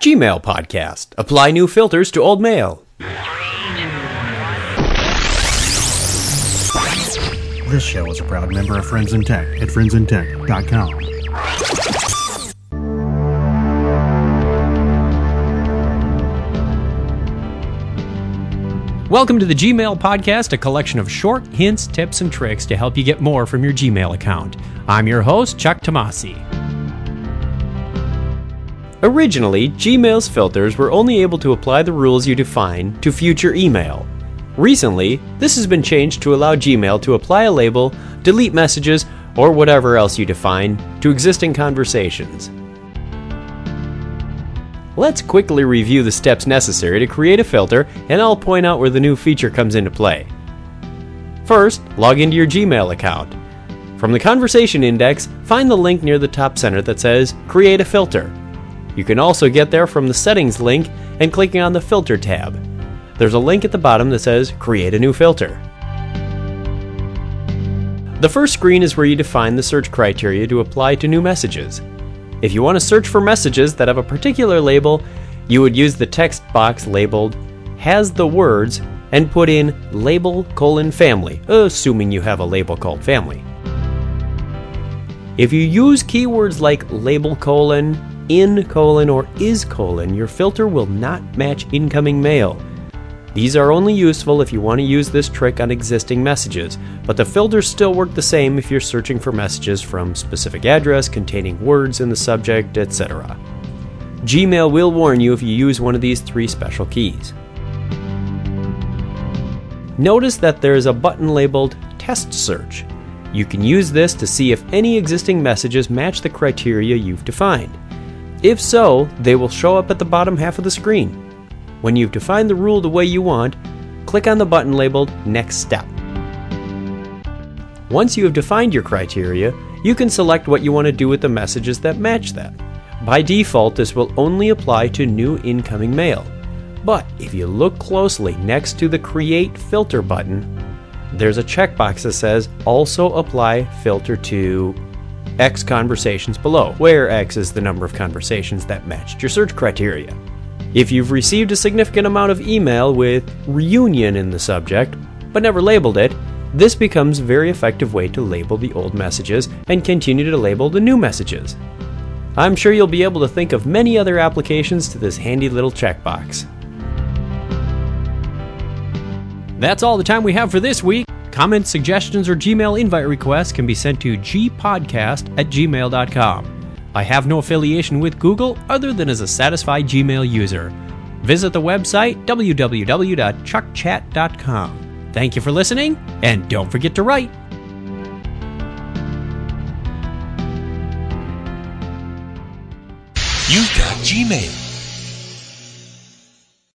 Gmail Podcast. Apply new filters to old mail. This show is a proud member of Friends in Tech at friendsintech.com. Welcome to the Gmail Podcast, a collection of short hints, tips, and tricks to help you get more from your Gmail account. I'm your host, Chuck Tomasi. Originally, Gmail's filters were only able to apply the rules you define to future email. Recently, this has been changed to allow Gmail to apply a label, delete messages, or whatever else you define to existing conversations. Let's quickly review the steps necessary to create a filter, and I'll point out where the new feature comes into play. First, log into your Gmail account. From the Conversation Index, find the link near the top center that says Create a Filter. You can also get there from the Settings link and clicking on the Filter tab. There's a link at the bottom that says Create a New Filter. The first screen is where you define the search criteria to apply to new messages. If you want to search for messages that have a particular label, you would use the text box labeled has the words and put in label colon family, assuming you have a label called family. If you use keywords like label colon, in colon, or is colon, your filter will not match incoming mail. These are only useful if you want to use this trick on existing messages, but the filters still work the same if you're searching for messages from specific address containing words in the subject, etc. Gmail will warn you if you use one of these three special keys. Notice that there is a button labeled Test Search. You can use this to see if any existing messages match the criteria you've defined. If so, they will show up at the bottom half of the screen. When you've defined the rule the way you want, click on the button labeled Next Step. Once you have defined your criteria, you can select what you want to do with the messages that match that. By default, this will only apply to new incoming mail. But if you look closely next to the Create Filter button, there's a checkbox that says Also apply filter to X conversations below, where X is the number of conversations that matched your search criteria. If you've received a significant amount of email with reunion in the subject, but never labeled it, this becomes a very effective way to label the old messages and continue to label the new messages. I'm sure you'll be able to think of many other applications to this handy little checkbox. That's all the time we have for this week. Comments, suggestions, or Gmail invite requests can be sent to gpodcast at gmail.com. I have no affiliation with Google other than as a satisfied Gmail user. Visit the website www.chuckchat.com. Thank you for listening, and don't forget to write. You've got Gmail.